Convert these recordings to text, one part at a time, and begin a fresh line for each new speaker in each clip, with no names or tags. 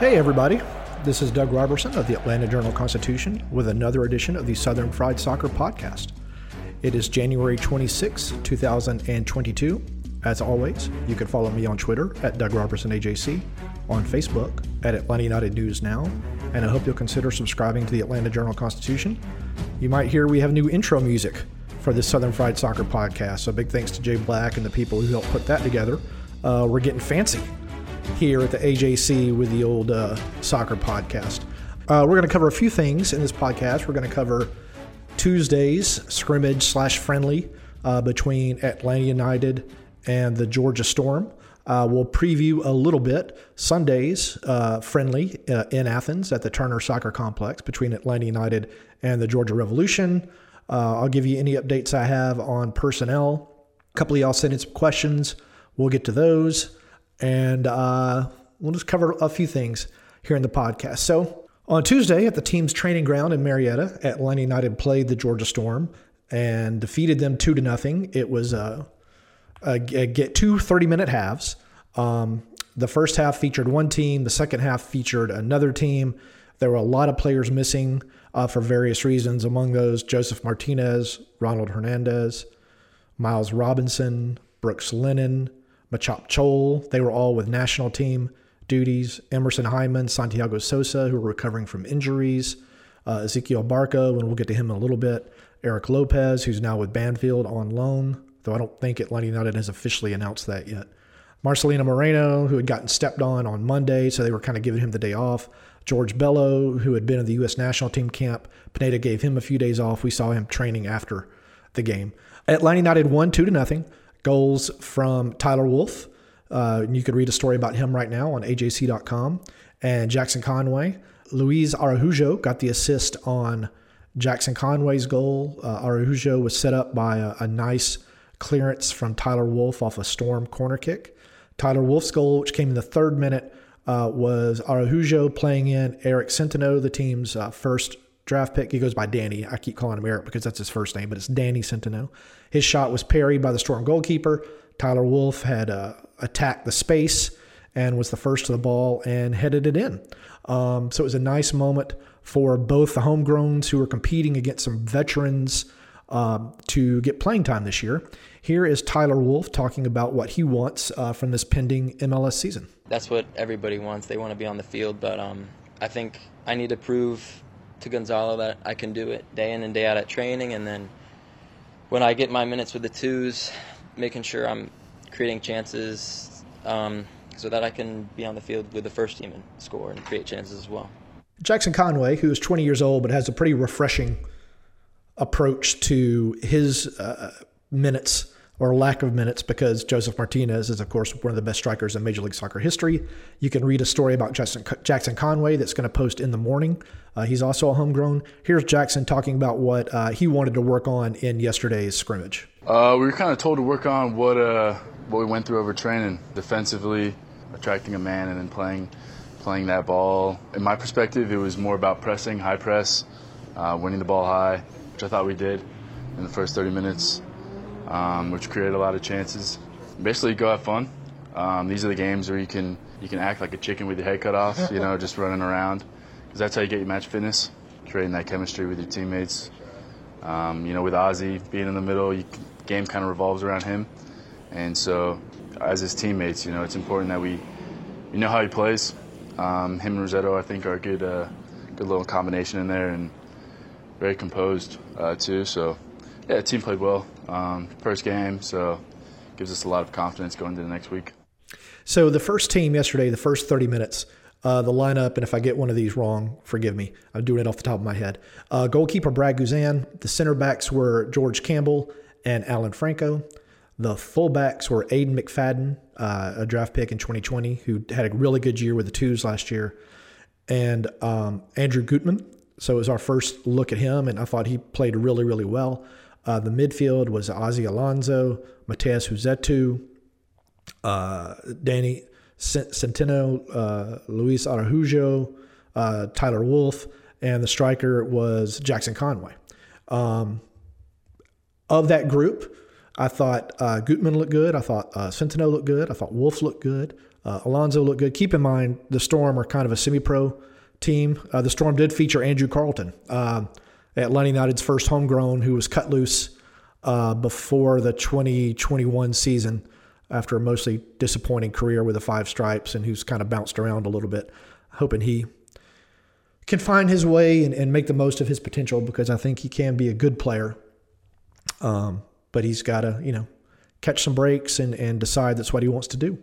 Hey, everybody. This is Doug Roberson of the Atlanta Journal Constitution with another edition of the Southern Fried Soccer Podcast. It is January 26, 2022. As always, you can follow me on Twitter at Doug Roberson AJC, on Facebook at Atlanta United News Now, and I hope you'll consider subscribing to the Atlanta Journal Constitution. You might hear we have new intro music for this Southern Fried Soccer podcast, so big thanks to Jay Black and the people who helped put that together. Uh, we're getting fancy here at the AJC with the old uh, soccer podcast. Uh, we're going to cover a few things in this podcast. We're going to cover Tuesday's scrimmage slash friendly uh, between Atlanta United and the Georgia Storm. Uh, we'll preview a little bit Sunday's uh, friendly uh, in Athens at the Turner Soccer Complex between Atlanta United and the Georgia Revolution. I'll give you any updates I have on personnel. A couple of y'all sent in some questions. We'll get to those and uh, we'll just cover a few things here in the podcast. So, on Tuesday at the team's training ground in Marietta, Atlanta United played the Georgia Storm and defeated them two to nothing. It was a, a, a get two 30 minute halves. Um, the first half featured one team, the second half featured another team. There were a lot of players missing uh, for various reasons. Among those, Josef Martinez, Ronald Hernandez, Miles Robinson, Brooks Lennon, Machop Chol. They were all with national team duties. Emerson Hyndman, Santiago Sosa, who were recovering from injuries. Uh, Ezequiel Barco, and we'll get to him in a little bit. Erik Lopez, who's now with Banfield on loan, though I don't think Atlanta United has officially announced that yet. Marcelino Moreno, who had gotten stepped on on Monday, so they were kind of giving him the day off. George Bello, who had been in the U.S. national team camp. Pineda gave him a few days off. We saw him training after the game. Atlanta United won 2 to nothing. Goals from Tyler Wolff. Uh, you could read a story about him right now on AJC.com. And Jackson Conway. Luis Araujo got the assist on Jackson Conway's goal. Uh, Araujo was set up by a, a nice clearance from Tyler Wolff off a storm corner kick. Tyler Wolff's goal, which came in the third minute, uh, was Araujo playing in Eric Centeno, the team's uh, first draft pick. He goes by Danny. I keep calling him Eric because that's his first name, but it's Danny Centeno. His shot was parried by the Storm goalkeeper. Tyler Wolff had uh, attacked the space and was the first to the ball and headed it in. Um, so it was a nice moment for both the homegrowns who are competing against some veterans um, to get playing time this year. Here is Tyler Wolff talking about what he wants uh, from this pending MLS season.
That's what everybody wants. They want to be on the field, but um, I think I need to prove to Gonzalo that I can do it day in and day out at training, and then when I get my minutes with the twos, making sure I'm creating chances um, so that I can be on the field with the first team and score and create chances as well.
Jackson Conway, who is 20 years old but has a pretty refreshing approach to his uh, minutes or lack of minutes because Josef Martinez is, of course, one of the best strikers in Major League Soccer history. You can read a story about Jackson, Jackson Conway that's going to post in the morning. Uh, he's also a homegrown. Here's Jackson talking about what uh, he wanted to work on in yesterday's scrimmage.
Uh, we were kind of told to work on what uh, what we went through over training, defensively, attracting a man, and then playing playing that ball. In my perspective, it was more about pressing, high press, uh, winning the ball high, which I thought we did in the first 30 minutes um, which created a lot of chances. Basically, go have fun. Um, these are the games where you can you can act like a chicken with your head cut off, you know, just running around, because that's how you get your match fitness, creating that chemistry with your teammates. Um, you know, with Ozzy being in the middle, you, game kind of revolves around him. And so, as his teammates, you know, it's important that we, we know how he plays. Um, him and Rossetto, I think, are a good, uh, good little combination in there, and very composed uh, too. So, yeah, the team played well um, first game, so gives us a lot of confidence going into the next week.
So the first team yesterday, the first 30 minutes, uh, the lineup, and if I get one of these wrong, forgive me. I'm doing it off the top of my head. Uh, goalkeeper Brad Guzan. The center backs were George Campbell and Alan Franco. The fullbacks were Aiden McFadden, uh, a draft pick in 2020, who had a really good year with the twos last year, and um, Andrew Gutman. So it was our first look at him, and I thought he played really, really well. Uh, the midfield was Ozzy Alonso, Matheus Rossetto, uh, Danny Centeno, uh, Luis Araujo, uh, Tyler Wolff, and the striker was Jackson Conway. Um, of that group, I thought uh, Gutman looked good. I thought uh, Centeno looked good. I thought Wolff looked good. Uh, Alonso looked good. Keep in mind, the Storm are kind of a semi-pro team. Uh, the Storm did feature Andrew Carleton, uh, Atlanta United's first homegrown, who was cut loose uh, before the 2021 season after a mostly disappointing career with the five stripes and who's kind of bounced around a little bit, hoping he can find his way and, and make the most of his potential because I think he can be a good player. Um, but he's got to, you know, catch some breaks and, and decide that's what he wants to do.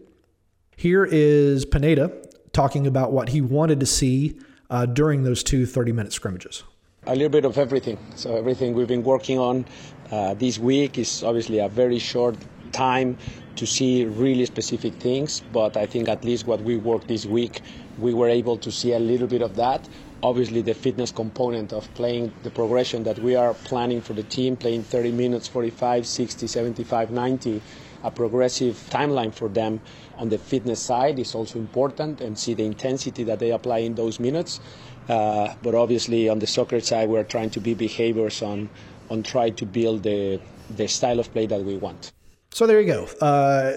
Here is Pineda talking about what he wanted to see uh, during those two 30 minute scrimmages.
A little bit of everything. So, everything we've been working on uh, this week is obviously a very short time to see really specific things, but I think at least what we worked this week, we were able to see a little bit of that. Obviously, the fitness component of playing the progression that we are planning for the team, playing 30 minutes, 45, 60, 75, 90, a progressive timeline for them on the fitness side is also important and see the intensity that they apply in those minutes. Uh, but obviously, on the soccer side, we're trying to be behaviors on, on try to build the, the style of play that we want.
So there you go. Uh,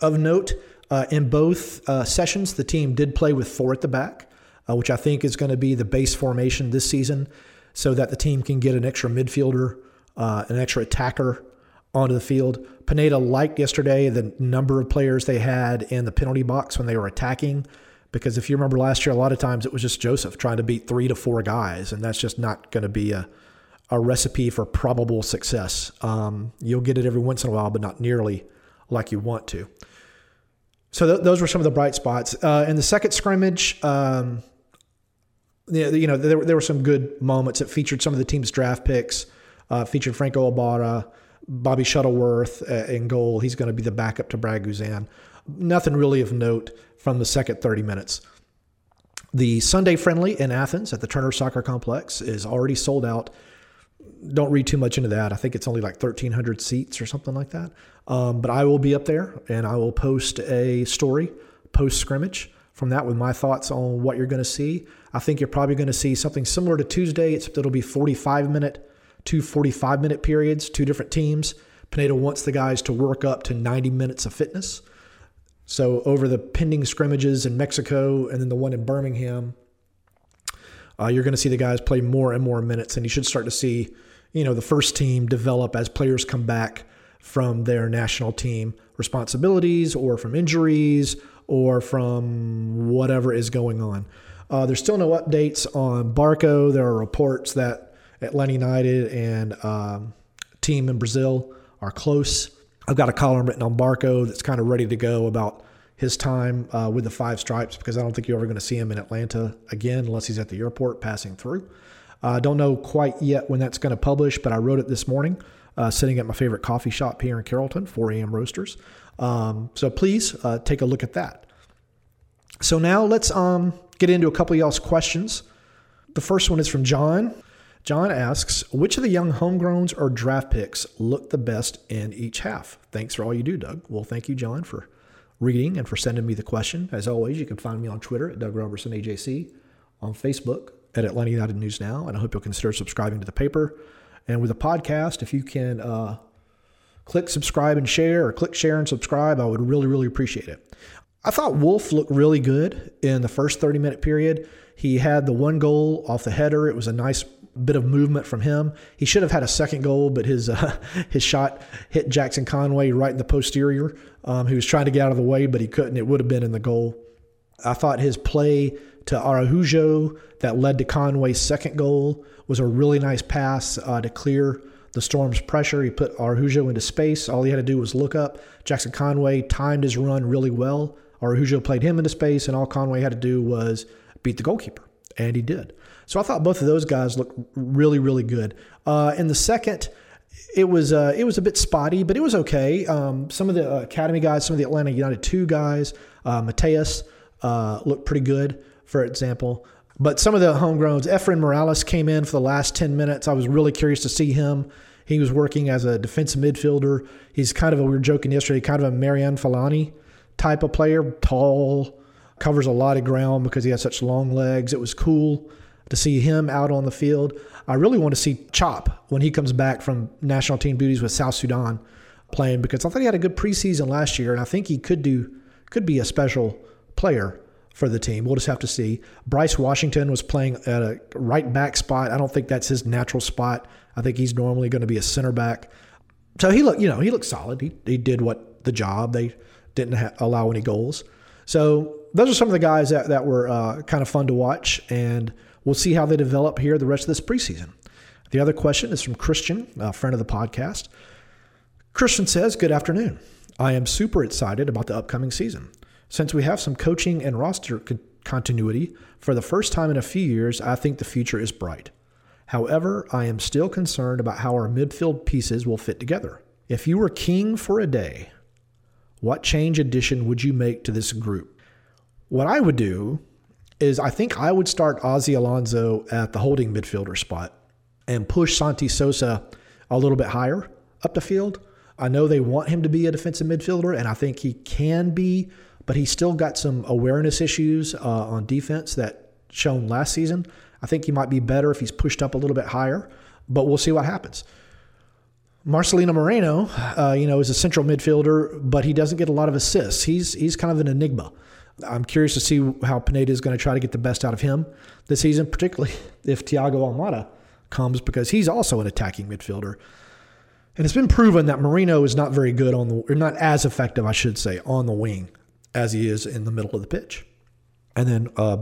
of note, uh, in both uh, sessions, the team did play with four at the back, uh, which I think is going to be the base formation this season, so that the team can get an extra midfielder, uh, an extra attacker onto the field. Pineda liked yesterday the number of players they had in the penalty box when they were attacking, because if you remember last year, a lot of times it was just Josef trying to beat three to four guys, and that's just not going to be a a recipe for probable success. Um, you'll get it every once in a while, but not nearly like you want to. So th- those were some of the bright spots. Uh, in the second scrimmage, um, you know, there, there were some good moments. It featured some of the team's draft picks. Uh, featured Franco Ibarra, Bobby Shuttleworth uh, in goal. He's going to be the backup to Brad Guzan. Nothing really of note from the second 30 minutes. The Sunday friendly in Athens at the Turner Soccer Complex is already sold out don't read too much into that. I think it's only like 1,300 seats or something like that. Um, but I will be up there and I will post a story post scrimmage from that with my thoughts on what you're going to see. I think you're probably going to see something similar to Tuesday, except it'll be 45 minute, two 45 minute periods, two different teams. Pineda wants the guys to work up to 90 minutes of fitness. So over the pending scrimmages in Mexico and then the one in Birmingham, uh, you're going to see the guys play more and more minutes, and you should start to see, you know, the first team develop as players come back from their national team responsibilities or from injuries or from whatever is going on. Uh, there's still no updates on Barco. There are reports that Atlanta United and um, team in Brazil are close. I've got a column written on Barco that's kind of ready to go about his time uh, with the Five Stripes because I don't think you're ever going to see him in Atlanta again unless he's at the airport passing through. I uh, don't know quite yet when that's going to publish, but I wrote it this morning, uh, sitting at my favorite coffee shop here in Carrollton, 4 a.m. Roasters. Um, so please uh, take a look at that. So now let's um, get into a couple of y'all's questions. The first one is from John. John asks, which of the young homegrowns or draft picks look the best in each half? Thanks for all you do, Doug. Well, thank you, John, for reading and for sending me the question. As always, you can find me on Twitter at Doug Roberson AJC, on Facebook at Atlanta United News Now, and I hope you'll consider subscribing to the paper. And with the podcast, if you can uh, click subscribe and share, or click share and subscribe, I would really, really appreciate it. I thought Wolff looked really good in the first 30 minute period. He had the one goal off the header. It was a nice bit of movement from him. He should have had a second goal, but his uh, his shot hit Jackson Conway right in the posterior. Um, he was trying to get out of the way, but he couldn't. It would have been in the goal. I thought his play to Araujo that led to Conway's second goal was a really nice pass uh, to clear the Storm's pressure. He put Araujo into space. All he had to do was look up. Jackson Conway timed his run really well. Araujo played him into space, and all Conway had to do was beat the goalkeeper, and he did. So I thought both of those guys looked really, really good. Uh, in the second, it was uh, it was a bit spotty, but it was okay. Um, some of the uh, academy guys, some of the Atlanta United two guys, uh, Mateus uh, looked pretty good, for example. But some of the homegrowns, Efrain Morales came in for the last 10 minutes. I was really curious to see him. He was working as a defensive midfielder. He's kind of a, we were joking yesterday, kind of a Marouane Fellaini type of player, tall, covers a lot of ground because he has such long legs. It was cool to see him out on the field. I really want to see Chop when he comes back from national team duties with South Sudan playing because I thought he had a good preseason last year, and I think he could do could be a special player for the team. We'll just have to see. Bryce Washington was playing at a right back spot. I don't think that's his natural spot. I think he's normally going to be a center back. So he looked, you know, he looked solid. He, he did what the job. They didn't ha- allow any goals. So those are some of the guys that, that were uh, kind of fun to watch, and we'll see how they develop here the rest of this preseason. The other question is from Christian, a friend of the podcast. Christian says, Good afternoon. I am super excited about the upcoming season. Since we have some coaching and roster co- continuity for the first time in a few years, I think the future is bright. However, I am still concerned about how our midfield pieces will fit together. If you were king for a day, what change addition would you make to this group? What I would do is I think I would start Ozzy Alonso at the holding midfielder spot and push Santi Sosa a little bit higher up the field. I know they want him to be a defensive midfielder, and I think he can be but he's still got some awareness issues uh, on defense that shown last season. I think he might be better if he's pushed up a little bit higher, but we'll see what happens. Marcelino Moreno, uh, you know, is a central midfielder, but he doesn't get a lot of assists. He's he's kind of an enigma. I'm curious to see how Pineda is going to try to get the best out of him this season, particularly if Thiago Almada comes, because he's also an attacking midfielder. And it's been proven that Moreno is not very good on the, or not as effective, I should say, on the wing as he is in the middle of the pitch. And then a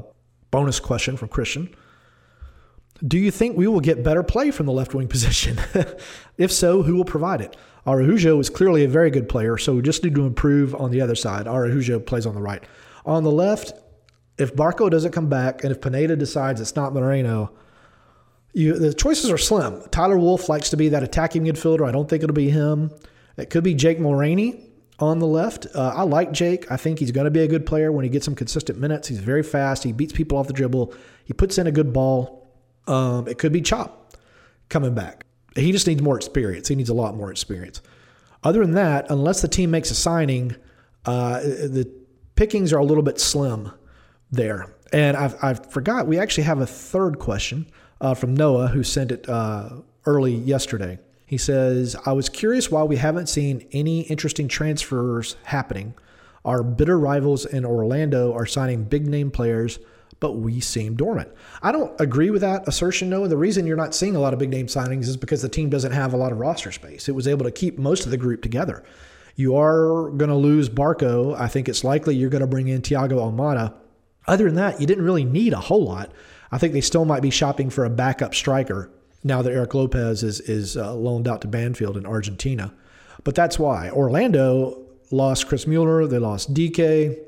bonus question from Christian. Do you think we will get better play from the left wing position? if so, who will provide it? Araujo is clearly a very good player, so we just need to improve on the other side. Araujo plays on the right. On the left, if Barco doesn't come back and if Pineda decides it's not Moreno, you, the choices are slim. Tyler Wolff likes to be that attacking midfielder. I don't think it'll be him. It could be Jake Mulraney on the left. Uh, I like Jake. I think he's going to be a good player when he gets some consistent minutes. He's very fast. He beats people off the dribble. He puts in a good ball. Um, it could be Chop coming back. He just needs more experience. He needs a lot more experience. Other than that, unless the team makes a signing, uh, the pickings are a little bit slim there. And I've, I forgot, we actually have a third question uh, from Noah who sent it uh, early yesterday. He says, I was curious why we haven't seen any interesting transfers happening. Our bitter rivals in Orlando are signing big name players, but we seem dormant. I don't agree with that assertion, Noah. The reason you're not seeing a lot of big name signings is because the team doesn't have a lot of roster space. It was able to keep most of the group together. You are going to lose Barco. I think it's likely you're going to bring in Thiago Almada. Other than that, you didn't really need a whole lot. I think they still might be shopping for a backup striker now that Erik Lopez is is uh, loaned out to Banfield in Argentina. But that's why Orlando lost Chris Mueller, they lost DK,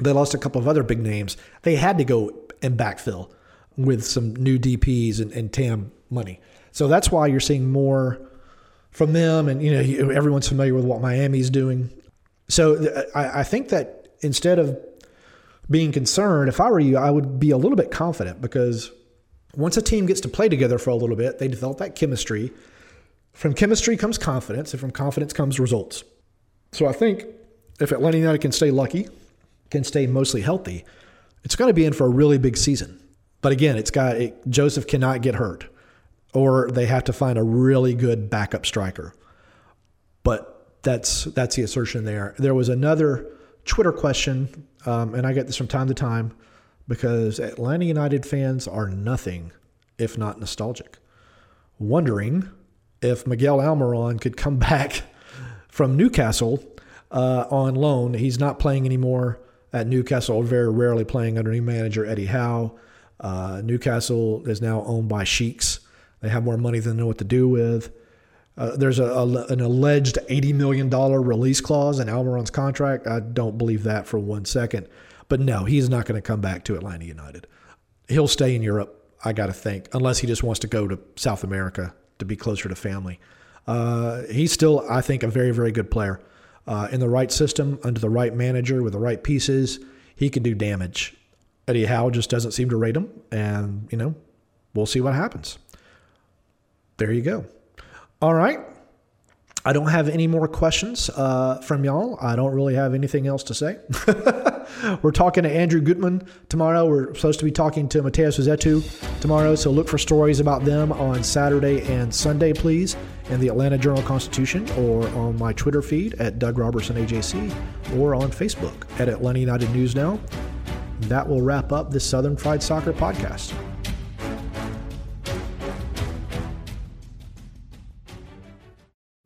they lost a couple of other big names. They had to go and backfill with some new DPS and, and TAM money. So that's why you're seeing more from them. And you know everyone's familiar with what Miami's doing. So uh, I, I think that instead of being concerned, if I were you, I would be a little bit confident because once a team gets to play together for a little bit, they develop that chemistry. From chemistry comes confidence, and from confidence comes results. So I think if Atlanta United can stay lucky, can stay mostly healthy, it's going to be in for a really big season. But again, it's got it, Josef cannot get hurt, or they have to find a really good backup striker. But that's that's the assertion there. There was another Twitter question, um, and I get this from time to time because Atlanta United fans are nothing if not nostalgic. wondering if Miguel Almiron could come back from Newcastle uh, on loan. He's not playing anymore at Newcastle, very rarely playing under new manager Eddie Howe. Uh, Newcastle is now owned by sheiks. They have more money than they know what to do with. Uh, there's a, a, an alleged $80 million release clause in Almiron's contract. I don't believe that for one second. But no, he's not going to come back to Atlanta United. He'll stay in Europe, I got to think, unless he just wants to go to South America to be closer to family. Uh, he's still, I think, a very, very good player. Uh, in the right system, under the right manager, with the right pieces, he can do damage. Eddie Howe just doesn't seem to rate him, and, you know, we'll see what happens. There you go. All right. I don't have any more questions uh, from y'all. I don't really have anything else to say. We're talking to Andrew Gutman tomorrow. We're supposed to be talking to Matheus Rossetto tomorrow. So look for stories about them on Saturday and Sunday, please, in the Atlanta Journal Constitution or on my Twitter feed at Doug Roberson AJC or on Facebook at Atlanta United News Now. That will wrap up this Southern Fried Soccer podcast.